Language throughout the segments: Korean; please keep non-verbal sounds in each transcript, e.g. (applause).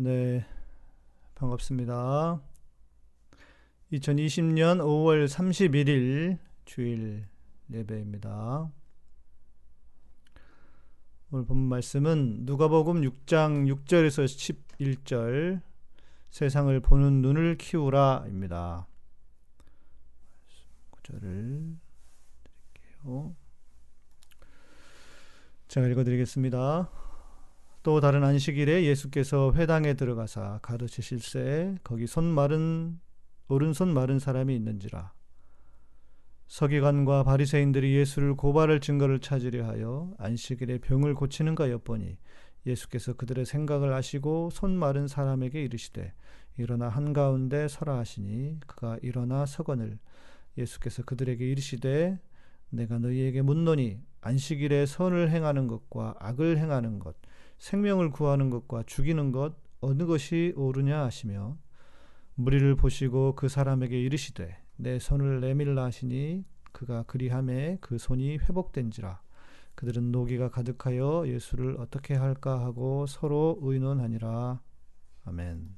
네, 반갑습니다. 2020년 5월 31일 주일 예배입니다. 오늘 본 말씀은 누가복음 6장 6절에서 11절 세상을 보는 눈을 키우라입니다. 구절을 드릴게요. 제가 읽어드리겠습니다. 또 다른 안식일에 예수께서 회당에 들어가사 가르치실세 거기 손 마른 오른손 마른 사람이 있는지라. 서기관과 바리새인들이 예수를 고발할 증거를 찾으려 하여 안식일에 병을 고치는가 엿보니 예수께서 그들의 생각을 아시고 손 마른 사람에게 이르시되 일어나 한가운데 서라 하시니 그가 일어나 서거늘. 예수께서 그들에게 이르시되 내가 너희에게 묻노니 안식일에 선을 행하는 것과 악을 행하는 것 생명을 구하는 것과 죽이는 것 어느 것이 옳으냐 하시며 무리를 보시고 그 사람에게 이르시되 내 손을 내밀라 하시니 그가 그리함에 그 손이 회복된지라 그들은 노기가 가득하여 예수를 어떻게 할까 하고 서로 의논하니라 아멘.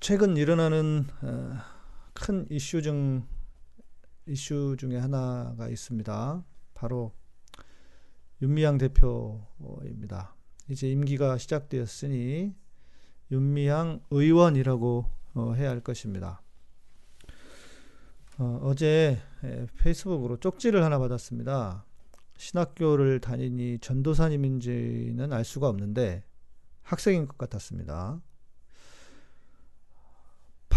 최근 일어나는 어, 큰 이슈 중 이슈 중에 하나가 있습니다. 바로 윤미향 대표입니다. 이제 임기가 시작되었으니 윤미향 의원이라고 어, 해야 할 것입니다. 어, 제 페이스북으로 쪽지를 하나 받았습니다. 신학교를 다니니 전도사님인지는 알 수가 없는데 학생인 것 같았습니다.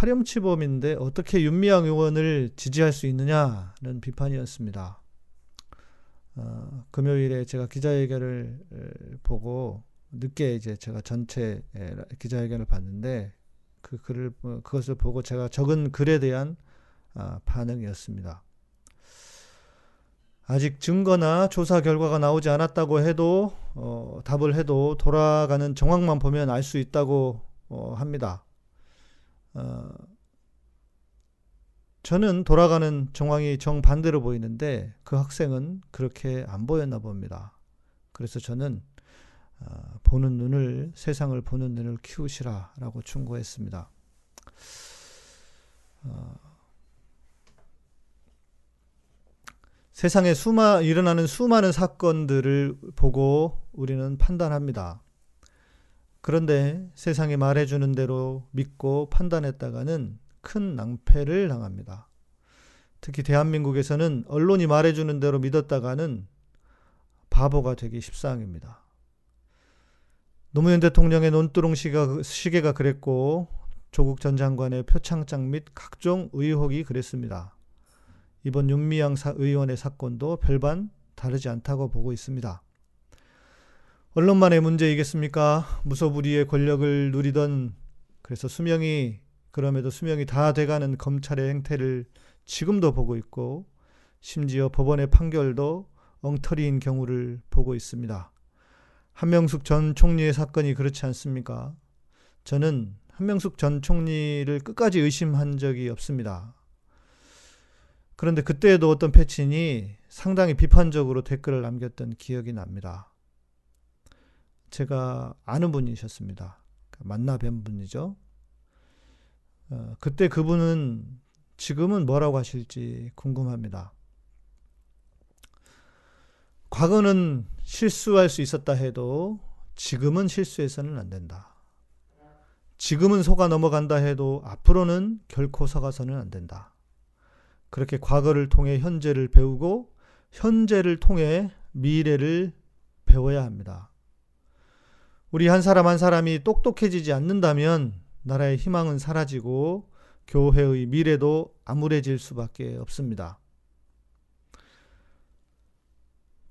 파렴치범인데 어떻게 윤미향 의원을 지지할 수 있느냐는 비판이었습니다. 어, 금요일에 제가 기자회견을 보고 늦게 이제 제가 전체 기자회견을 봤는데 그 글을 어, 그것을 보고 제가 적은 글에 대한 아, 반응이었습니다. 아직 증거나 조사 결과가 나오지 않았다고 해도 어, 답을 해도 돌아가는 정황만 보면 알 수 있다고 어, 합니다. 어, 저는 돌아가는 정황이 정반대로 보이는데 그 학생은 그렇게 안 보였나 봅니다. 그래서 저는 어, 보는 눈을 세상을 보는 눈을 키우시라라고 충고했습니다. 어, 세상에 수마 일어나는 수많은 사건들을 보고 우리는 판단합니다. 그런데 세상이 말해주는 대로 믿고 판단했다가는 큰 낭패를 당합니다. 특히 대한민국에서는 언론이 말해주는 대로 믿었다가는 바보가 되기 십상입니다. 노무현 대통령의 논두렁 시계가 그랬고 조국 전 장관의 표창장 및 각종 의혹이 그랬습니다. 이번 윤미향 의원의 사건도 별반 다르지 않다고 보고 있습니다. 언론만의 문제이겠습니까? 무소불위의 권력을 누리던 그래서 수명이 그럼에도 수명이 다 돼가는 검찰의 행태를 지금도 보고 있고 심지어 법원의 판결도 엉터리인 경우를 보고 있습니다. 한명숙 전 총리의 사건이 그렇지 않습니까? 저는 한명숙 전 총리를 끝까지 의심한 적이 없습니다. 그런데 그때에도 어떤 패친이 상당히 비판적으로 댓글을 남겼던 기억이 납니다. 제가 아는 분이셨습니다. 만나 뵌 분이죠. 어, 그때 그분은 지금은 뭐라고 하실지 궁금합니다. 과거는 실수할 수 있었다 해도 지금은 실수해서는 안 된다. 지금은 속아 넘어간다 해도 앞으로는 결코 속아서는 안 된다. 그렇게 과거를 통해 현재를 배우고 현재를 통해 미래를 배워야 합니다. 우리 한 사람 한 사람이 똑똑해지지 않는다면 나라의 희망은 사라지고 교회의 미래도 암울해질 수밖에 없습니다.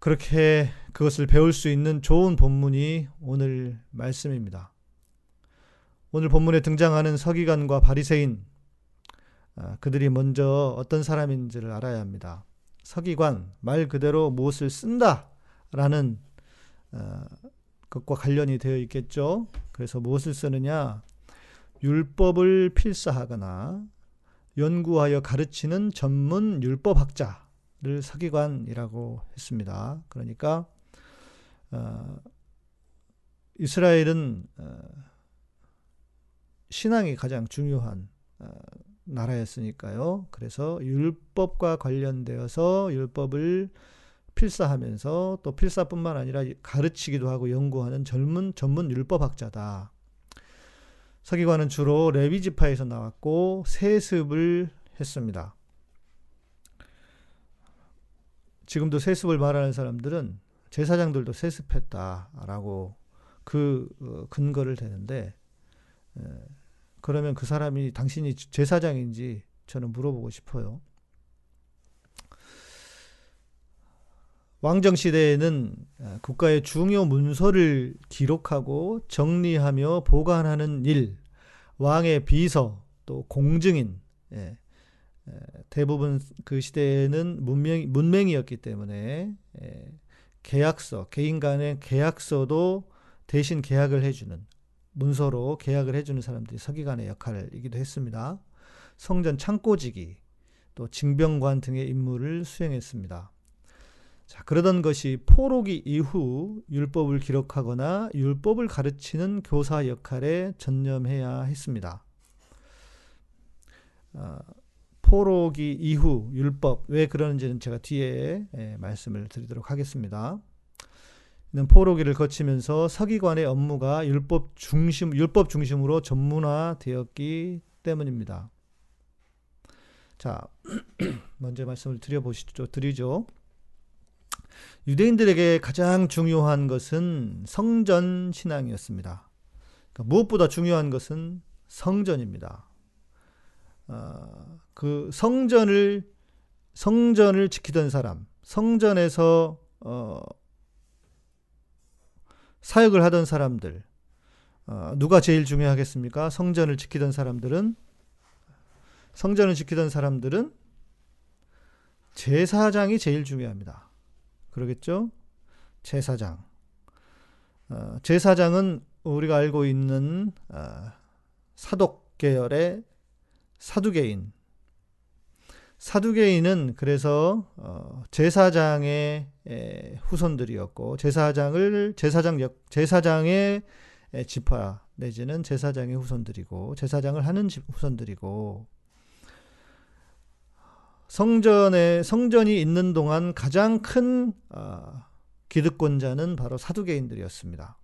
그렇게 그것을 배울 수 있는 좋은 본문이 오늘 말씀입니다. 오늘 본문에 등장하는 서기관과 바리새인 아, 그들이 먼저 어떤 사람인지를 알아야 합니다. 서기관 말 그대로 무엇을 쓴다라는 아, 것과 관련이 되어 있겠죠. 그래서 무엇을 쓰느냐? 율법을 필사하거나 연구하여 가르치는 전문 율법학자 서기관이라고 했습니다. 그러니까 어, 이스라엘은 어, 신앙이 가장 중요한 어, 나라였으니까요. 그래서 율법과 관련되어서 율법을 필사하면서 또 필사뿐만 아니라 가르치기도 하고 연구하는 젊은 전문 율법학자다. 서기관은 주로 레위 지파에서 나왔고 세습을 했습니다. 지금도 세습을 말하는 사람들은 제사장들도 세습했다라고 그 어, 근거를 대는데 그러면 그 사람이 당신이 제사장인지 저는 물어보고 싶어요. 왕정 시대에는 어, 국가의 중요 문서를 기록하고 정리하며 보관하는 일, 왕의 비서, 또 공증인, 예, 대부분 그 시대에는 문명, 문맹이었기 때문에 예, 계약서, 개인 간의 계약서도 대신 계약을 해주는 문서로 계약을 해주는 사람들이 서기관의 역할이기도 했습니다. 성전 창고지기, 또 징병관 등의 임무를 수행했습니다. 자, 그러던 것이 포로기 이후 율법을 기록하거나 율법을 가르치는 교사 역할에 전념해야 했습니다. 어, 포로기 이후 율법 왜 그러는지는 제가 뒤에 예, 말씀을 드리도록 하겠습니다. 이는 포로기를 거치면서 서기관의 업무가 율법 중심 율법 중심으로 전문화되었기 때문입니다. 자, (clears throat) 먼저 말씀을 드려 보시죠. 드리죠. 유대인들에게 가장 중요한 것은 성전 신앙이었습니다. 그러니까 무엇보다 중요한 것은 성전입니다. 어, 그 성전을 성전을 지키던 사람, 성전에서 어, 사역을 하던 사람들, 어, 누가 제일 중요하겠습니까? 성전을 지키던 사람들은 성전을 지키던 사람들은 제사장이 제일 중요합니다. 그러겠죠? 제사장. 어, 제사장은 우리가 알고 있는 어, 사독 계열의 사두개인. 사두개인은 그래서 어, 제사장의 에, 후손들이었고 제사장을 제사장 역 제사장의 에, 지파 내지는 제사장의 후손들이고 제사장을 하는 집 후손들이고 성전에 성전이 있는 동안 가장 큰 어, 기득권자는 바로 사두개인들이었습니다.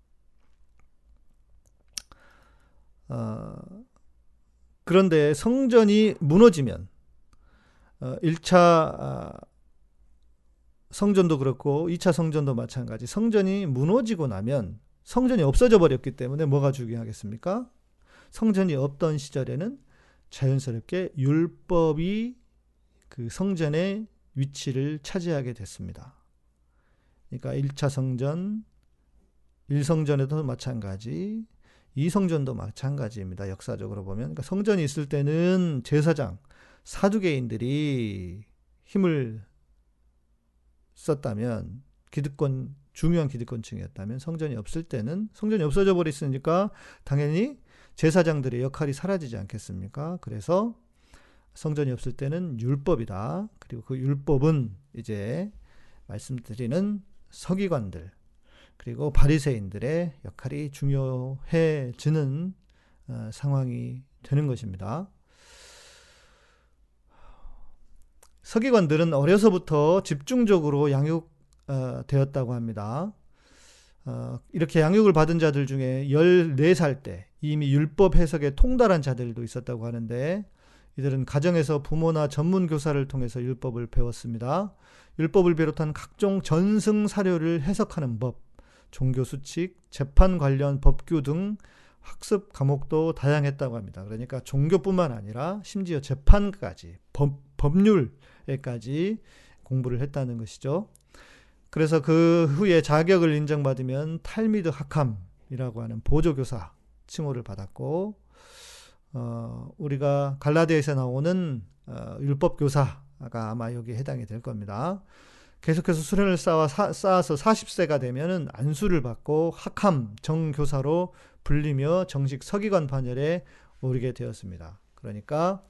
어, 그런데 성전이 무너지면 어, 1차 아, 성전도 그렇고 2차 성전도 마찬가지. 성전이 무너지고 나면 성전이 없어져 버렸기 때문에 뭐가 중요하겠습니까? 성전이 없던 시절에는 자연스럽게 율법이 그 성전의 위치를 차지하게 됐습니다. 그러니까 1차 성전, 1성전에도 마찬가지, 2성전도 마찬가지입니다. 역사적으로 보면. 그러니까 성전이 있을 때는 제사장, 사두개인들이 힘을 썼다면, 기득권, 중요한 기득권층이었다면 성전이 없을 때는 성전이 없어져 버렸으니까 당연히 제사장들의 역할이 사라지지 않겠습니까? 그래서 성전이 없을 때는 율법이다. 그리고 그 율법은 이제 말씀드리는 서기관들 그리고 바리새인들의 역할이 중요해지는 어, 상황이 되는 것입니다. 서기관들은 어려서부터 집중적으로 양육되었다고 어, 합니다. 어, 이렇게 양육을 받은 자들 중에 14살 때 이미 율법 해석에 통달한 자들도 있었다고 하는데 이들은 가정에서 부모나 전문 교사를 통해서 율법을 배웠습니다. 율법을 비롯한 각종 전승 사료를 해석하는 법, 종교 수칙, 재판 관련 법규 등 학습 과목도 다양했다고 합니다. 그러니까 종교뿐만 아니라 심지어 재판까지 법, 법률에까지 공부를 했다는 것이죠. 그래서 그 후에 자격을 인정받으면 탈미드 학함이라고 하는 보조교사 칭호를 받았고 어, 우리가 갈라디아에서 나오는 어, 율법 교사가 아마 여기에 해당이 될 겁니다. 계속해서 수련을 쌓아, 사, 쌓아서 40세가 되면은 안수를 받고 학함 정교사로 불리며 정식 서기관 반열에 오르게 되었습니다. 그러니까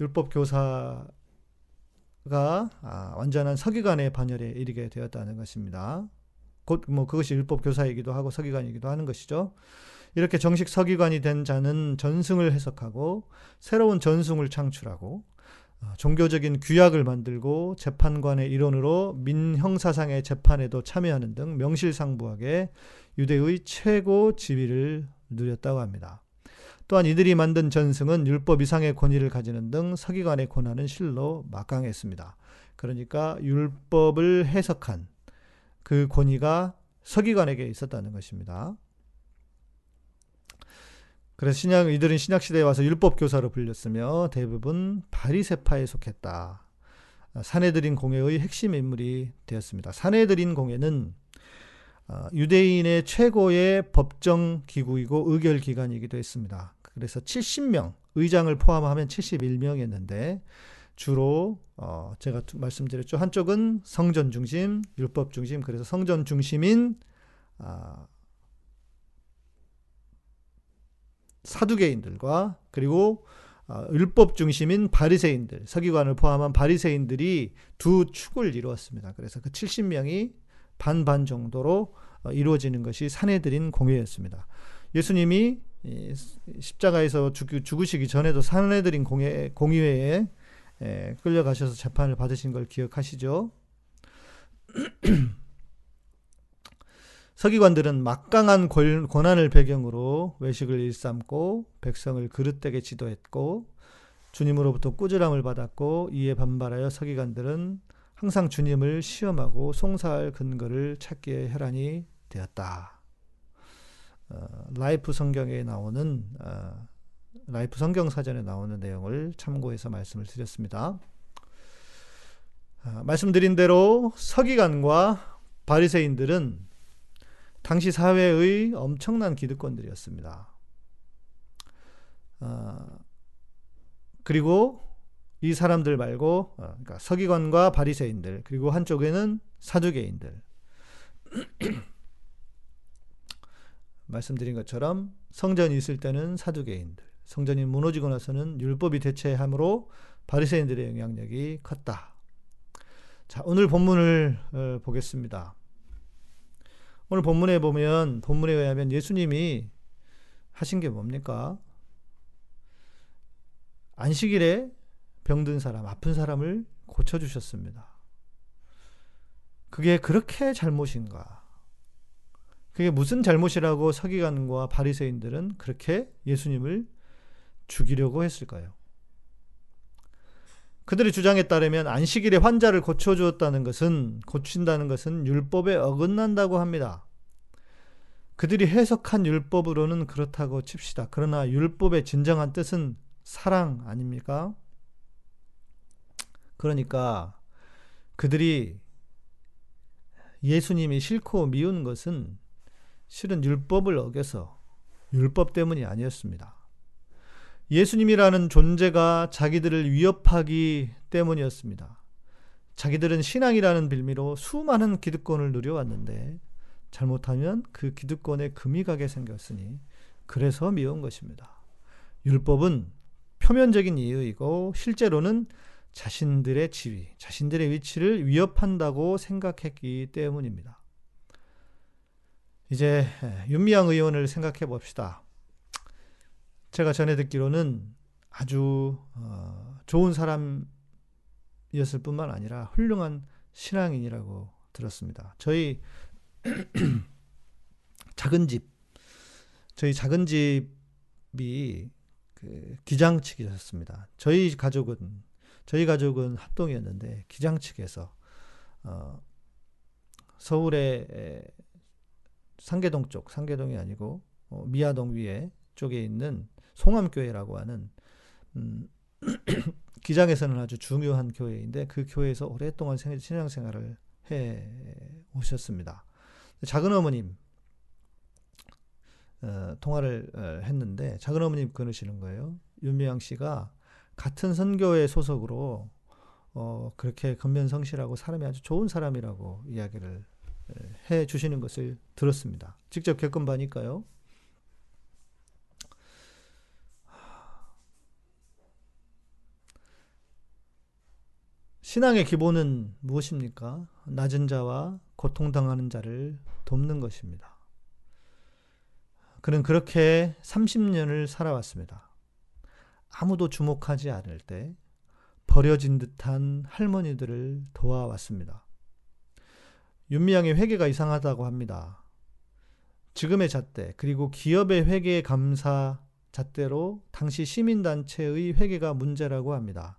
율법 교사 아, 완전한 서기관의 반열에 이르게 되었다는 것입니다. 곧 뭐 그것이 율법 교사이기도 하고 서기관이기도 하는 것이죠. 이렇게 정식 서기관이 된 자는 전승을 해석하고 새로운 전승을 창출하고 어, 종교적인 규약을 만들고 재판관의 일원으로 민형사상의 재판에도 참여하는 등 명실상부하게 유대의 최고 지위를 누렸다고 합니다. 또한 이들이 만든 전승은 율법 이상의 권위를 가지는 등 서기관의 권한은 실로 막강했습니다. 그러니까 율법을 해석한 그 권위가 서기관에게 있었다는 것입니다. 그래서 신약 이들은 신약 시대에 와서 율법 교사로 불렸으며 대부분 바리세파에 속했다. 사내들인 공회의 핵심 인물이 되었습니다. 사내들인 공회는 어, 유대인의 최고의 법정 기구이고 의결 기관이기도 했습니다. 그래서 70명, 의장을 포함하면 71명이었는데 주로 어 제가 말씀드렸죠. 한쪽은 성전 중심, 율법 중심. 그래서 성전 중심인 아 사두개인들과 그리고 어, 율법 중심인 바리새인들, 서기관을 포함한 바리새인들이 두 축을 이루었습니다. 그래서 그 70명이 반반 정도로 어, 이루어지는 것이 사내들인 공회였습니다. 예수님이 십자가에서 죽으시기 전에도 사내들인 공회, 공의회에 끌려가셔서 재판을 받으신 걸 기억하시죠? (clears throat) 서기관들은 막강한 권한을 배경으로 외식을 일삼고 백성을 그릇되게 지도했고 주님으로부터 꾸지람을 받았고 이에 반발하여 서기관들은 항상 주님을 시험하고 송사할 근거를 찾기에 혈안이 되었다. 어, 라이프 성경에 나오는 어, 라이프 성경 사전에 나오는 내용을 참고해서 말씀을 드렸습니다. 어, 말씀드린 대로 서기관과 바리새인들은 당시 사회의 엄청난 기득권들이었습니다. 어, 그리고 이 사람들 말고 어, 그러니까 서기관과 바리새인들 그리고 한쪽에는 사두개인들 (clears throat) 말씀드린 것처럼 성전이 있을 때는 사두개인들 성전이 무너지고 나서는 율법이 대체함으로 바리새인들의 영향력이 컸다. 자 오늘 본문을 어, 보겠습니다. 오늘 본문에 보면 본문에 의하면 예수님이 하신 게 뭡니까? 안식일에 병든 사람, 아픈 사람을 고쳐 주셨습니다. 그게 그렇게 잘못인가? 그게 무슨 잘못이라고 서기관과 바리새인들은 그렇게 예수님을 죽이려고 했을까요? 그들의 주장에 따르면 안식일에 환자를 고쳐주었다는 것은 고친다는 것은 율법에 어긋난다고 합니다. 그들이 해석한 율법으로는 그렇다고 칩시다. 그러나 율법의 진정한 뜻은 사랑 아닙니까? 그러니까 그들이 예수님이 싫고 미운 것은 실은 율법을 어겨서 율법 때문이 아니었습니다. 예수님이라는 존재가 자기들을 위협하기 때문이었습니다. 자기들은 신앙이라는 빌미로 수많은 기득권을 누려왔는데 잘못하면 그 기득권에 금이 가게 생겼으니 그래서 미운 것입니다. 율법은 표면적인 이유이고 실제로는 자신들의 지위, 자신들의 위치를 위협한다고 생각했기 때문입니다. 이제 윤미향 의원을 생각해 봅시다. 제가 전에 듣기로는 아주 어, 좋은 사람이었을 뿐만 아니라 훌륭한 신앙인이라고 들었습니다. 저희 (clears throat) 작은 집, 저희 작은 집이 그 기장 측이었습니다. 저희 가족은 저희 가족은 합동이었는데 기장 측에서 어, 서울의 상계동 쪽, 상계동이 아니고 어, 미아동 위에 쪽에 있는 송암교회라고 하는 음, (clears throat) 기장에서는 아주 중요한 교회인데 그 교회에서 오랫동안 신앙생활을 해 오셨습니다. 작은 어머님 어, 통화를 어, 했는데 작은 어머님 그러시는 거예요. 윤미향 씨가 같은 선교회 소속으로 어, 그렇게 근면성실하고 사람이 아주 좋은 사람이라고 이야기를 해 주시는 것을 들었습니다. 직접 겪은 바니까요. 신앙의 기본은 무엇입니까? 낮은 자와 고통당하는 자를 돕는 것입니다. 그는 그렇게 30년을 살아왔습니다. 아무도 주목하지 않을 때 버려진 듯한 할머니들을 도와왔습니다. 윤미향의 회계가 이상하다고 합니다. 지금의 잣대 그리고 기업의 회계 감사 잣대로 당시 시민단체의 회계가 문제라고 합니다.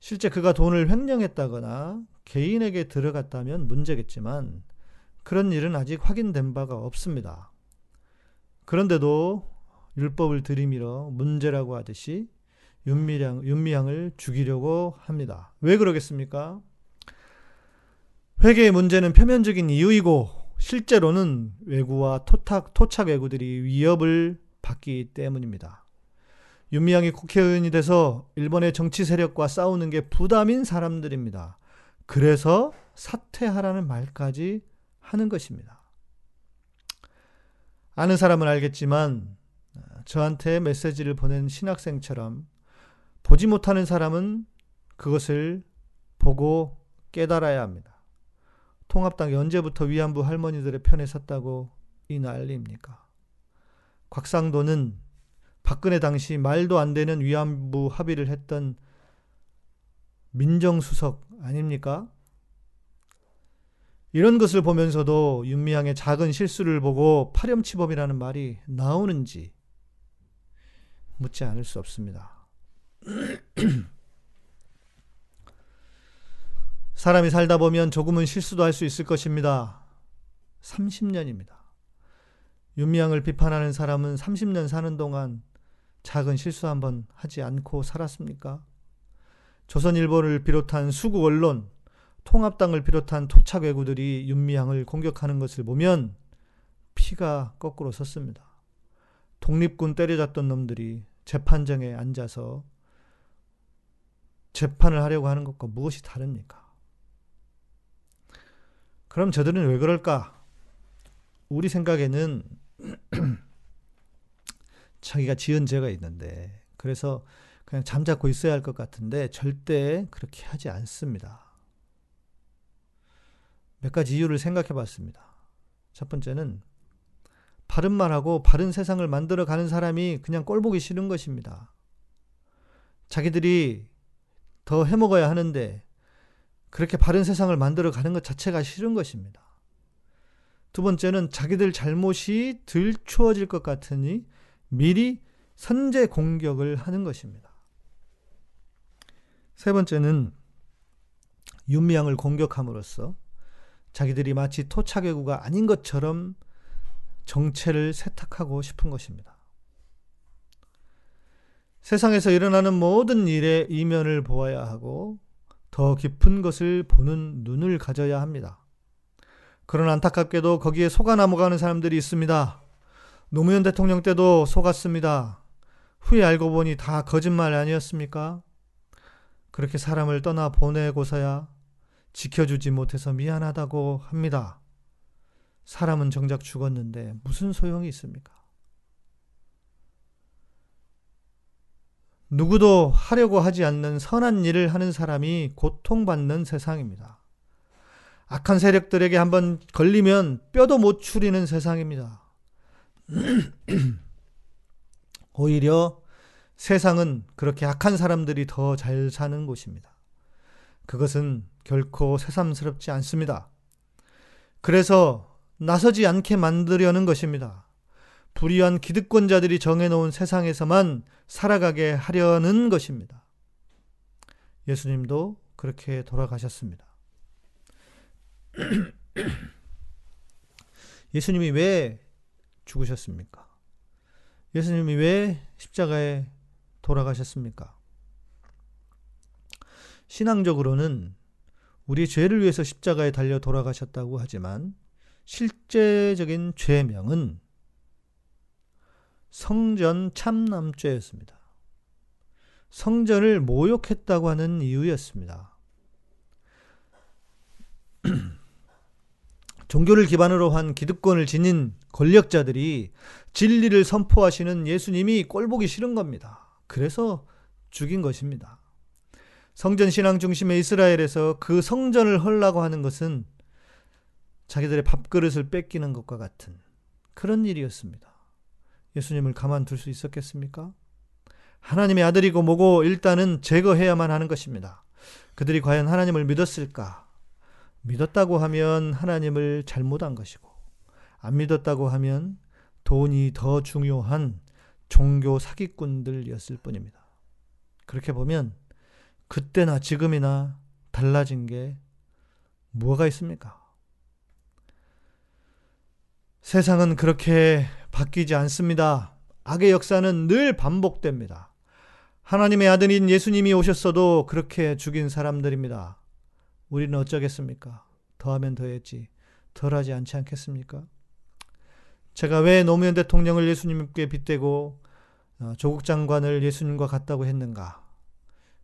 실제 그가 돈을 횡령했다거나 개인에게 들어갔다면 문제겠지만 그런 일은 아직 확인된 바가 없습니다. 그런데도 율법을 들이밀어 문제라고 하듯이 윤미향, 윤미향을 죽이려고 합니다. 왜 그러겠습니까? 회계의 문제는 표면적인 이유이고 실제로는 외구와 토착, 토착 외구들이 위협을 받기 때문입니다. 윤미향이 국회의원이 돼서 일본의 정치 세력과 싸우는 게 부담인 사람들입니다. 그래서 사퇴하라는 말까지 하는 것입니다. 아는 사람은 알겠지만 저한테 메시지를 보낸 신학생처럼 보지 못하는 사람은 그것을 보고 깨달아야 합니다. 통합당이 언제부터 위안부 할머니들의 편에 섰다고 이 난리입니까? 곽상도는 박근혜 당시 말도 안 되는 위안부 합의를 했던 민정수석 아닙니까? 이런 것을 보면서도 윤미향의 작은 실수를 보고 파렴치범이라는 말이 나오는지 묻지 않을 수 없습니다. (clears throat) 사람이 살다 보면 조금은 실수도 할 수 있을 것입니다. 30년입니다. 윤미향을 비판하는 사람은 30년 사는 동안 작은 실수 한번 하지 않고 살았습니까? 조선일보를 비롯한 수국 언론, 통합당을 비롯한 토착 외구들이 윤미향을 공격하는 것을 보면 피가 거꾸로 섰습니다. 독립군 때려잡던 놈들이 재판정에 앉아서 재판을 하려고 하는 것과 무엇이 다릅니까? 그럼 저들은 왜 그럴까? 우리 생각에는 (clears throat) 자기가 지은 죄가 있는데 그래서 그냥 잠자코 있어야 할 것 같은데 절대 그렇게 하지 않습니다. 몇 가지 이유를 생각해 봤습니다. 첫 번째는 바른 말하고 바른 세상을 만들어 가는 사람이 그냥 꼴보기 싫은 것입니다. 자기들이 더 해먹어야 하는데 그렇게 바른 세상을 만들어 가는 것 자체가 싫은 것입니다. 두 번째는 자기들 잘못이 들추어질 것 같으니 미리 선제 공격을 하는 것입니다. 세 번째는 윤미향을 공격함으로써 자기들이 마치 토착외구가 아닌 것처럼 정체를 세탁하고 싶은 것입니다. 세상에서 일어나는 모든 일의 이면을 보아야 하고 더 깊은 것을 보는 눈을 가져야 합니다. 그런 안타깝게도 거기에 속아 넘어가는 사람들이 있습니다. 노무현 대통령 때도 속았습니다. 후에 알고 보니 다 거짓말 아니었습니까? 그렇게 사람을 떠나 보내고서야 지켜주지 못해서 미안하다고 합니다. 사람은 정작 죽었는데 무슨 소용이 있습니까? 누구도 하려고 하지 않는 선한 일을 하는 사람이 고통받는 세상입니다. 악한 세력들에게 한번 걸리면 뼈도 못 추리는 세상입니다. (clears throat) 오히려 세상은 그렇게 악한 사람들이 더 잘 사는 곳입니다. 그것은 결코 새삼스럽지 않습니다. 그래서 나서지 않게 만들려는 것입니다. 불의한 기득권자들이 정해놓은 세상에서만 살아가게 하려는 것입니다. 예수님도 그렇게 돌아가셨습니다. (clears throat) 예수님이 왜 죽으셨습니까? 예수님이 왜 십자가에 돌아가셨습니까? 신앙적으로는 우리 죄를 위해서 십자가에 달려 돌아가셨다고 하지만 실제적인 죄명은 성전 참남죄였습니다. 성전을 모욕했다고 하는 이유였습니다. (clears throat) 종교를 기반으로 한 기득권을 지닌 권력자들이 진리를 선포하시는 예수님이 꼴보기 싫은 겁니다. 그래서 죽인 것입니다. 성전 신앙 중심의 이스라엘에서 그 성전을 헐라고 하는 것은 자기들의 밥그릇을 뺏기는 것과 같은 그런 일이었습니다. 예수님을 가만둘 수 있었겠습니까? 하나님의 아들이고 뭐고 일단은 제거해야만 하는 것입니다. 그들이 과연 하나님을 믿었을까? 믿었다고 하면 하나님을 잘못한 것이고, 안 믿었다고 하면 돈이 더 중요한 종교 사기꾼들이었을 뿐입니다. 그렇게 보면 그때나 지금이나 달라진 게 뭐가 있습니까? 세상은 그렇게 바뀌지 않습니다. 악의 역사는 늘 반복됩니다. 하나님의 아들인 예수님이 오셨어도 그렇게 죽인 사람들입니다. 우리는 어쩌겠습니까? 더하면 더했지. 덜하지 않지 않겠습니까? 제가 왜 노무현 대통령을 예수님께 빗대고 어, 조국 장관을 예수님과 같다고 했는가?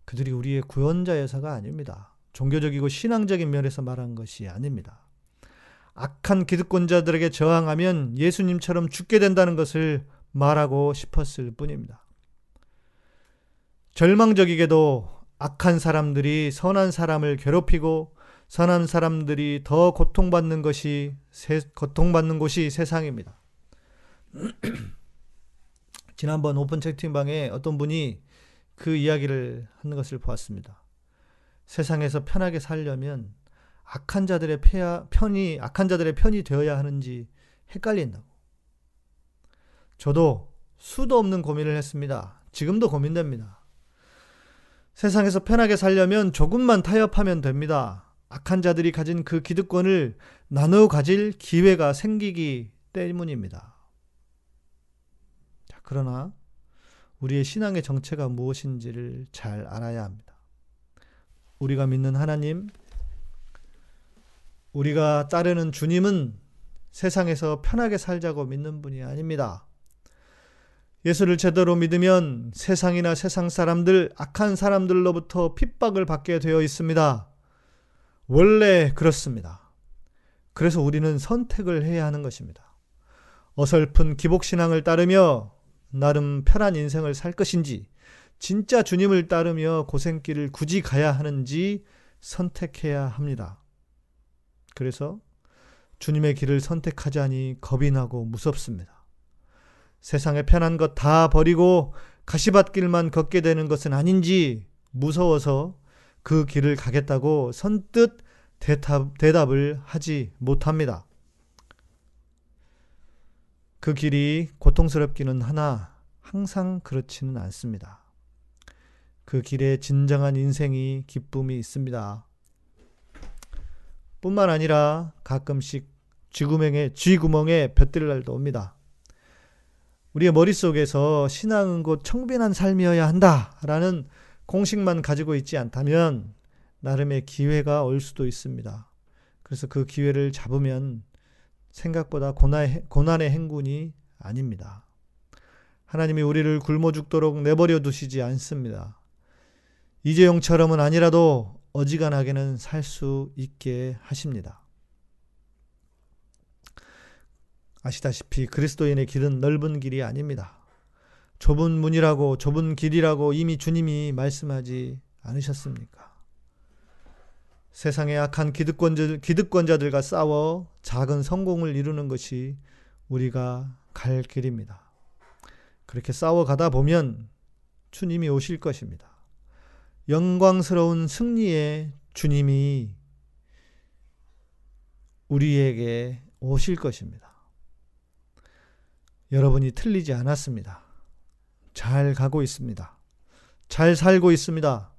그들이 우리의 구원자여서가 아닙니다. 종교적이고 신앙적인 면에서 말한 것이 아닙니다. 악한 기득권자들에게 저항하면 예수님처럼 죽게 된다는 것을 말하고 싶었을 뿐입니다. 절망적이게도 악한 사람들이 선한 사람을 괴롭히고 선한 사람들이 더 고통받는 것이 고통받는 곳이 세상입니다. (clears throat) 지난번 오픈 채팅방에 어떤 분이 그 이야기를 하는 것을 보았습니다. 세상에서 편하게 살려면 악한 자들의 폐하, 편이 악한 자들의 편이 되어야 하는지 헷갈린다고. 저도 수도 없는 고민을 했습니다. 지금도 고민됩니다. 세상에서 편하게 살려면 조금만 타협하면 됩니다. 악한 자들이 가진 그 기득권을 나누어 가질 기회가 생기기 때문입니다. 자, 그러나 우리의 신앙의 정체가 무엇인지를 잘 알아야 합니다. 우리가 믿는 하나님, 우리가 따르는 주님은 세상에서 편하게 살자고 믿는 분이 아닙니다. 예수를 제대로 믿으면 세상이나 세상 사람들, 악한 사람들로부터 핍박을 받게 되어 있습니다. 원래 그렇습니다. 그래서 우리는 선택을 해야 하는 것입니다. 어설픈 기복신앙을 따르며 나름 편한 인생을 살 것인지, 진짜 주님을 따르며 고생길을 굳이 가야 하는지 선택해야 합니다. 그래서 주님의 길을 선택하자니 겁이 나고 무섭습니다. 세상에 편한 것 다 버리고 가시밭길만 걷게 되는 것은 아닌지 무서워서 그 길을 가겠다고 선뜻 대답, 대답을 하지 못합니다. 그 길이 고통스럽기는 하나 항상 그렇지는 않습니다. 그 길에 진정한 인생이 기쁨이 있습니다. 뿐만 아니라 가끔씩 쥐구멍에, 쥐구멍에 볕들 날도 옵니다. 우리의 머릿속에서 신앙은 곧 청빈한 삶이어야 한다라는 공식만 가지고 있지 않다면 나름의 기회가 올 수도 있습니다. 그래서 그 기회를 잡으면 생각보다 고난의, 고난의 행군이 아닙니다. 하나님이 우리를 굶어 죽도록 내버려 두시지 않습니다. 이재용처럼은 아니라도 어지간하게는 살 수 있게 하십니다. 아시다시피 그리스도인의 길은 넓은 길이 아닙니다. 좁은 문이라고 좁은 길이라고 이미 주님이 말씀하지 않으셨습니까? 세상의 악한 기득권자, 기득권자들과 싸워 작은 성공을 이루는 것이 우리가 갈 길입니다. 그렇게 싸워가다 보면 주님이 오실 것입니다. 영광스러운 승리의 주님이 우리에게 오실 것입니다. 여러분이 틀리지 않았습니다. 잘 가고 있습니다. 잘 살고 있습니다.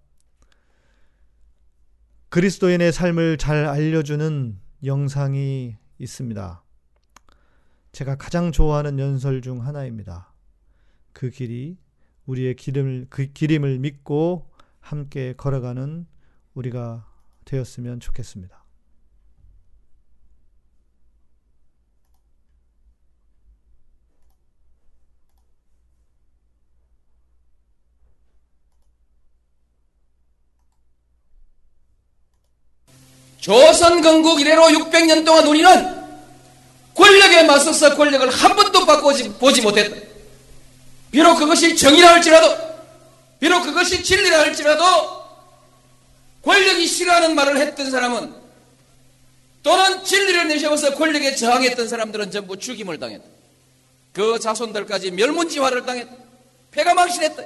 그리스도인의 삶을 잘 알려주는 영상이 있습니다. 제가 가장 좋아하는 연설 중 하나입니다. 그 길이 우리의 기름을, 그 기림을 믿고 함께 걸어가는 우리가 되었으면 좋겠습니다. 조선 건국 이래로 600년 동안 우리는 권력에 맞서서 권력을 한 번도 바꿔보지 못했다. 비록 그것이 정의라 할지라도 비록 그것이 진리라 할지라도 하나님이 싫어하는 말을 했던 사람은 또는 진리를 내세워서 권력에 저항했던 사람들은 전부 죽임을 당했다. 그 자손들까지 멸문지화를 당했다. 폐가 망신했다.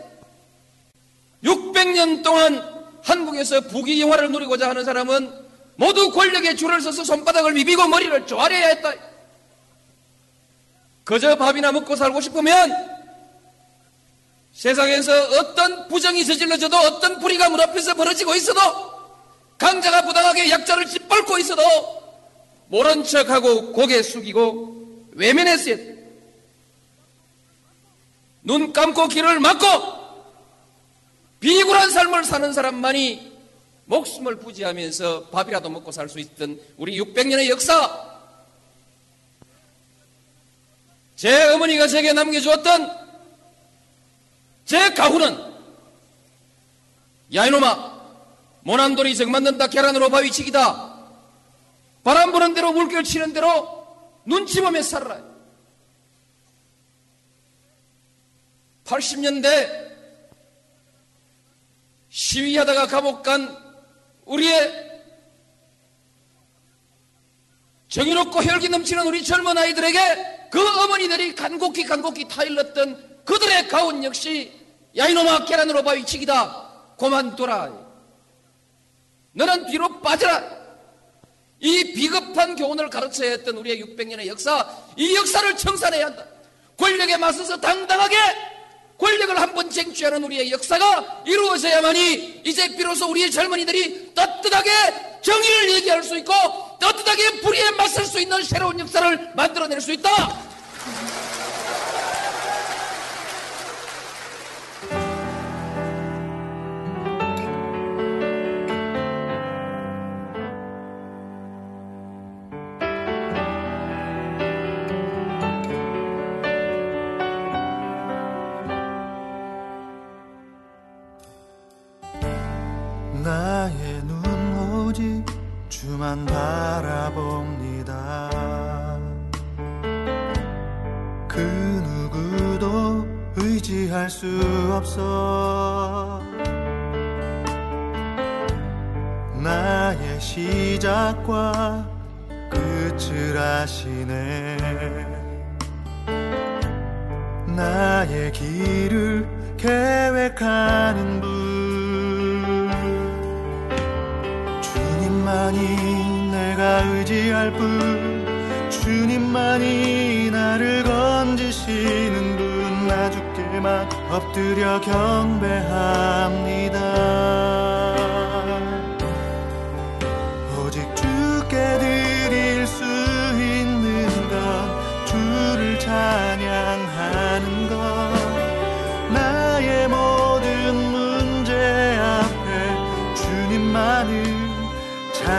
600년 동안 한국에서 부귀영화를 누리고자 하는 사람은 모두 권력에 줄을 서서 손바닥을 비비고 머리를 조아려야 했다. 그저 밥이나 먹고 살고 싶으면 세상에서 어떤 부정이 저질러져도 어떤 불의가 문 앞에서 벌어지고 있어도 강자가 부당하게 약자를 짓밟고 있어도 모른 척하고 고개 숙이고 외면했어야 돼. 눈 감고 길을 막고 비굴한 삶을 사는 사람만이 목숨을 부지하면서 밥이라도 먹고 살 수 있던 우리 600년의 역사. 제 어머니가 제게 남겨주었던 제 가훈은 야 이놈아 모난돌이 정 맞는다 계란으로 바위 치기다. 바람 부는 대로 물결 치는 대로 눈치 보며 살아라. 80년대 시위하다가 감옥 간 우리의 정의롭고 혈기 넘치는 우리 젊은 아이들에게 그 어머니들이 간곡히 간곡히 타일렀던 그들의 가훈 역시 야 이놈아 계란으로 바위치기다. 고만둬라. 너는 뒤로 빠져라. 이 비겁한 교훈을 가르쳐야 했던 우리의 600년의 역사 이 역사를 청산해야 한다. 권력에 맞서서 당당하게 권력을 한 번 쟁취하는 우리의 역사가 이루어져야만이 이제 비로소 우리의 젊은이들이 떳떳하게 정의를 얘기할 수 있고 떳떳하게 불의에 맞설 수 있는 새로운 역사를 만들어낼 수 있다. 나의 길을 계획하는 분. 주님만이 내가 의지할 분. 주님만이 나를 건지시는 분. 나 주께만 엎드려 경배합니다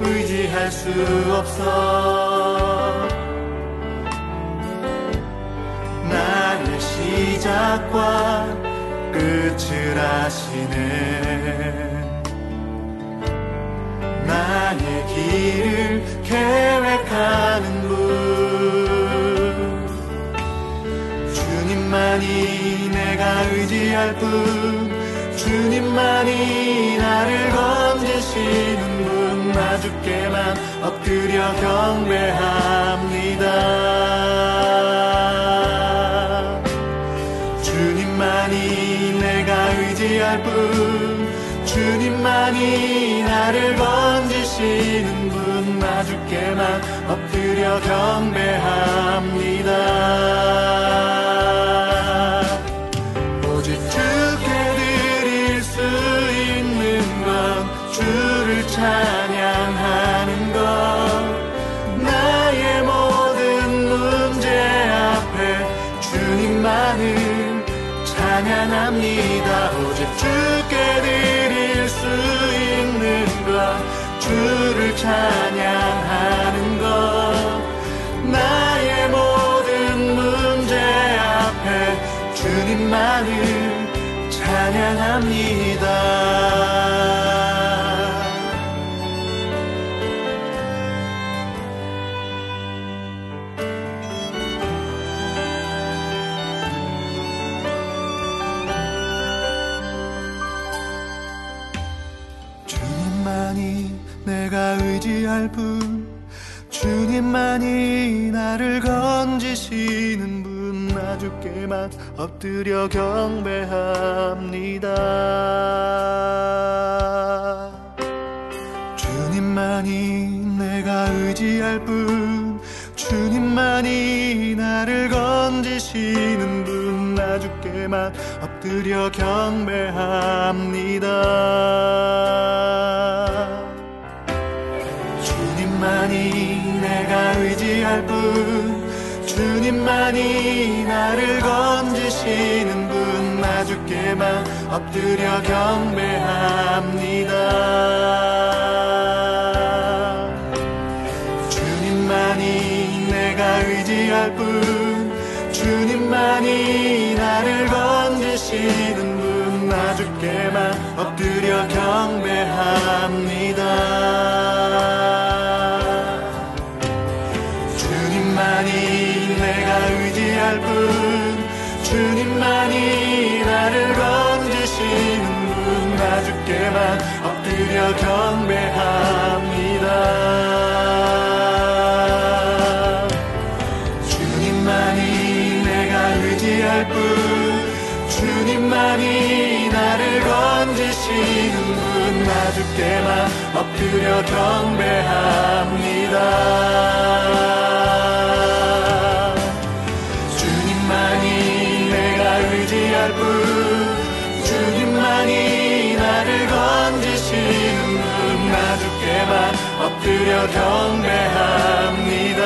의지할 수 없어. 나의 시작과 끝을 아시네. 나의 길을 계획하는 분. 주님만이 내가 의지할 분 주님만이 나를 건지시는 분나 주께만 엎드려 경배합니다. 주님만이 내가 의지할 분 주님만이 나를 건지시는 분나 주께만 엎드려 경배합니다 찬양하는 것. 나의 모든 문제 앞에 주님만을 찬양합니다. 오직 주께 드릴 수 있는 것. 주를 찬양하는 것. 나의 모든 문제 앞에 주님만을 찬양합니다 의지할 분 주님만이 나를 건지시는 분 나주께만 엎드려 경배합니다. 주님만이 내가 의지할 분 주님만이 나를 건지시는 분 나주께만 엎드려 경배합니다 주님만이 내가 의지할 분 주님만이 나를 건지시는 분 나주께만 엎드려 경배합니다. 주님만이 내가 의지할 분 주님만이 나를 건지시는 분 나주께만 엎드려 경배합니다 주님만이 내가 의지할 분 주님만이 나를 건지시는 분 나 주께만 엎드려 경배합니다. 주님만이 내가 의지할 분 주님만이 나를 건지시는 분 나 주께만 엎드려 경배합니다 엎드려 경배합니다.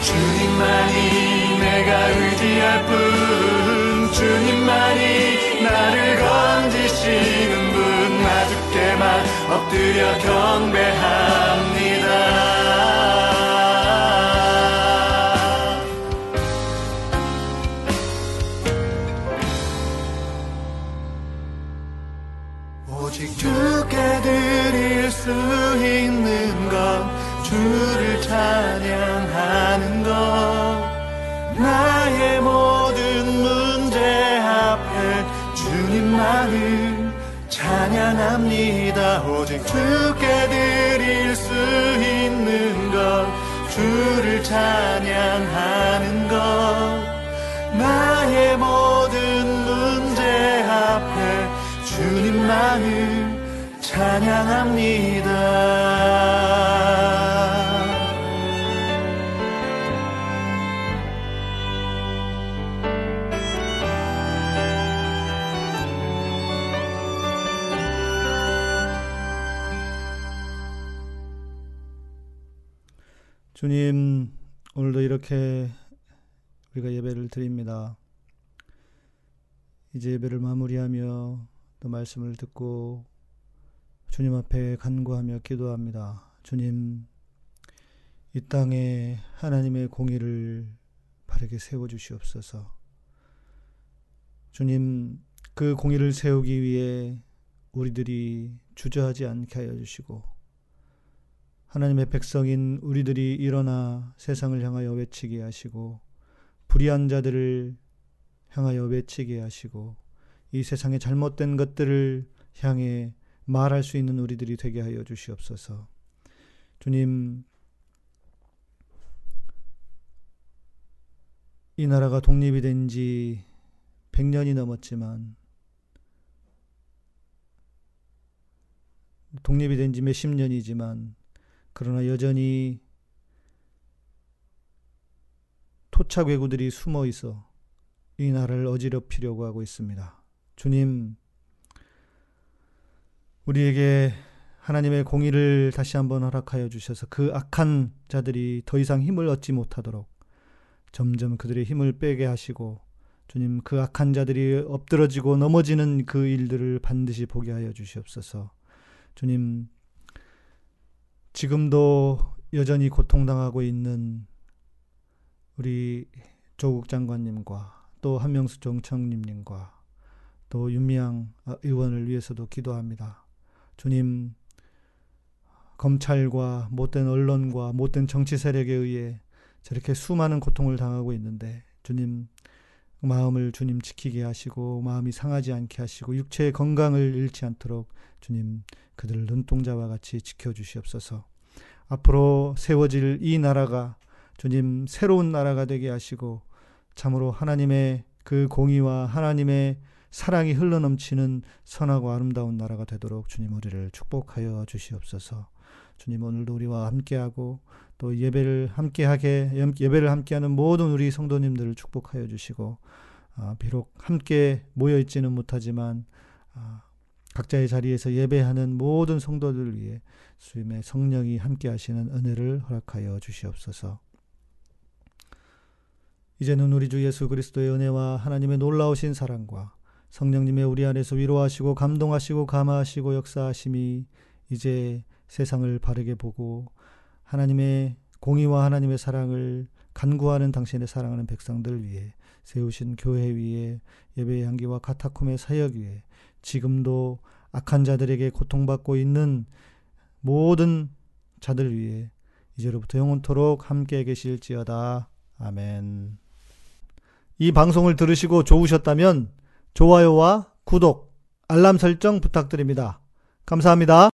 주님만이 내가 의지할 뿐 주님만이 나를 건지시는 분 나주께만 엎드려 경배합니다 있는 것 주를 찬양하는 것. 나의 모든 문제 앞에 주님만을 찬양합니다. 오직 주께 드릴 수 있는 것 주를 찬양하는 것. 나의 모든 문제 앞에 주님만을 찬양합니다. 주님, 오늘도 이렇게 우리가 예배를 드립니다. 이제 예배를 마무리하며 또 말씀을 듣고 주님 앞에 간구하며 기도합니다. 주님, 이 땅에 하나님의 공의를 바르게 세워 주시옵소서. 주님, 그 공의를 세우기 위해 우리들이 주저하지 않게 하여 주시고, 하나님의 백성인 우리들이 일어나 세상을 향하여 외치게 하시고, 불의한 자들을 향하여 외치게 하시고, 이 세상의 잘못된 것들을 향해 말할 수 있는 우리들이 되게 하여 주시옵소서. 주님, 이 나라가 독립이 된 지 100년이 넘었지만, 독립이 된 지 몇십 년이지만, 그러나 여전히 토착 외구들이 숨어 있어 이 나라를 어지럽히려고 하고 있습니다. 주님, 우리에게 하나님의 공의를 다시 한번 허락하여 주셔서 그 악한 자들이 더 이상 힘을 얻지 못하도록 점점 그들의 힘을 빼게 하시고 주님 그 악한 자들이 엎드러지고 넘어지는 그 일들을 반드시 보게 하여 주시옵소서. 주님 지금도 여전히 고통당하고 있는 우리 조국 장관님과 또 한명수 정청님님과 또 윤미향 의원을 위해서도 기도합니다. 주님 검찰과 못된 언론과 못된 정치 세력에 의해 저렇게 수많은 고통을 당하고 있는데 주님 마음을 주님 지키게 하시고 마음이 상하지 않게 하시고 육체의 건강을 잃지 않도록 주님 그들을 눈동자와 같이 지켜 주시옵소서. 앞으로 세워질 이 나라가 주님 새로운 나라가 되게 하시고 참으로 하나님의 그 공의와 하나님의 사랑이 흘러넘치는 선하고 아름다운 나라가 되도록 주님 우리를 축복하여 주시옵소서. 주님 오늘도 우리와 함께하고 또 예배를 함께하게 예배를 함께하는 모든 우리 성도님들을 축복하여 주시고 아, 비록 함께 모여 있지는 못하지만 아, 각자의 자리에서 예배하는 모든 성도들을 위해 주님의 성령이 함께하시는 은혜를 허락하여 주시옵소서. 이제는 우리 주 예수 그리스도의 은혜와 하나님의 놀라우신 사랑과 성령님의 우리 안에서 위로하시고 감동하시고 감화하시고 역사하심이 이제 세상을 바르게 보고 하나님의 공의와 하나님의 사랑을 간구하는 당신의 사랑하는 백성들 위해 세우신 교회 위에 예배의 향기와 카타콤의 사역 위에 지금도 악한 자들에게 고통받고 있는 모든 자들 위해 이제로부터 영원토록 함께 계실지어다. 아멘. 이 방송을 들으시고 좋으셨다면 좋아요와 구독, 알람 설정 부탁드립니다. 감사합니다.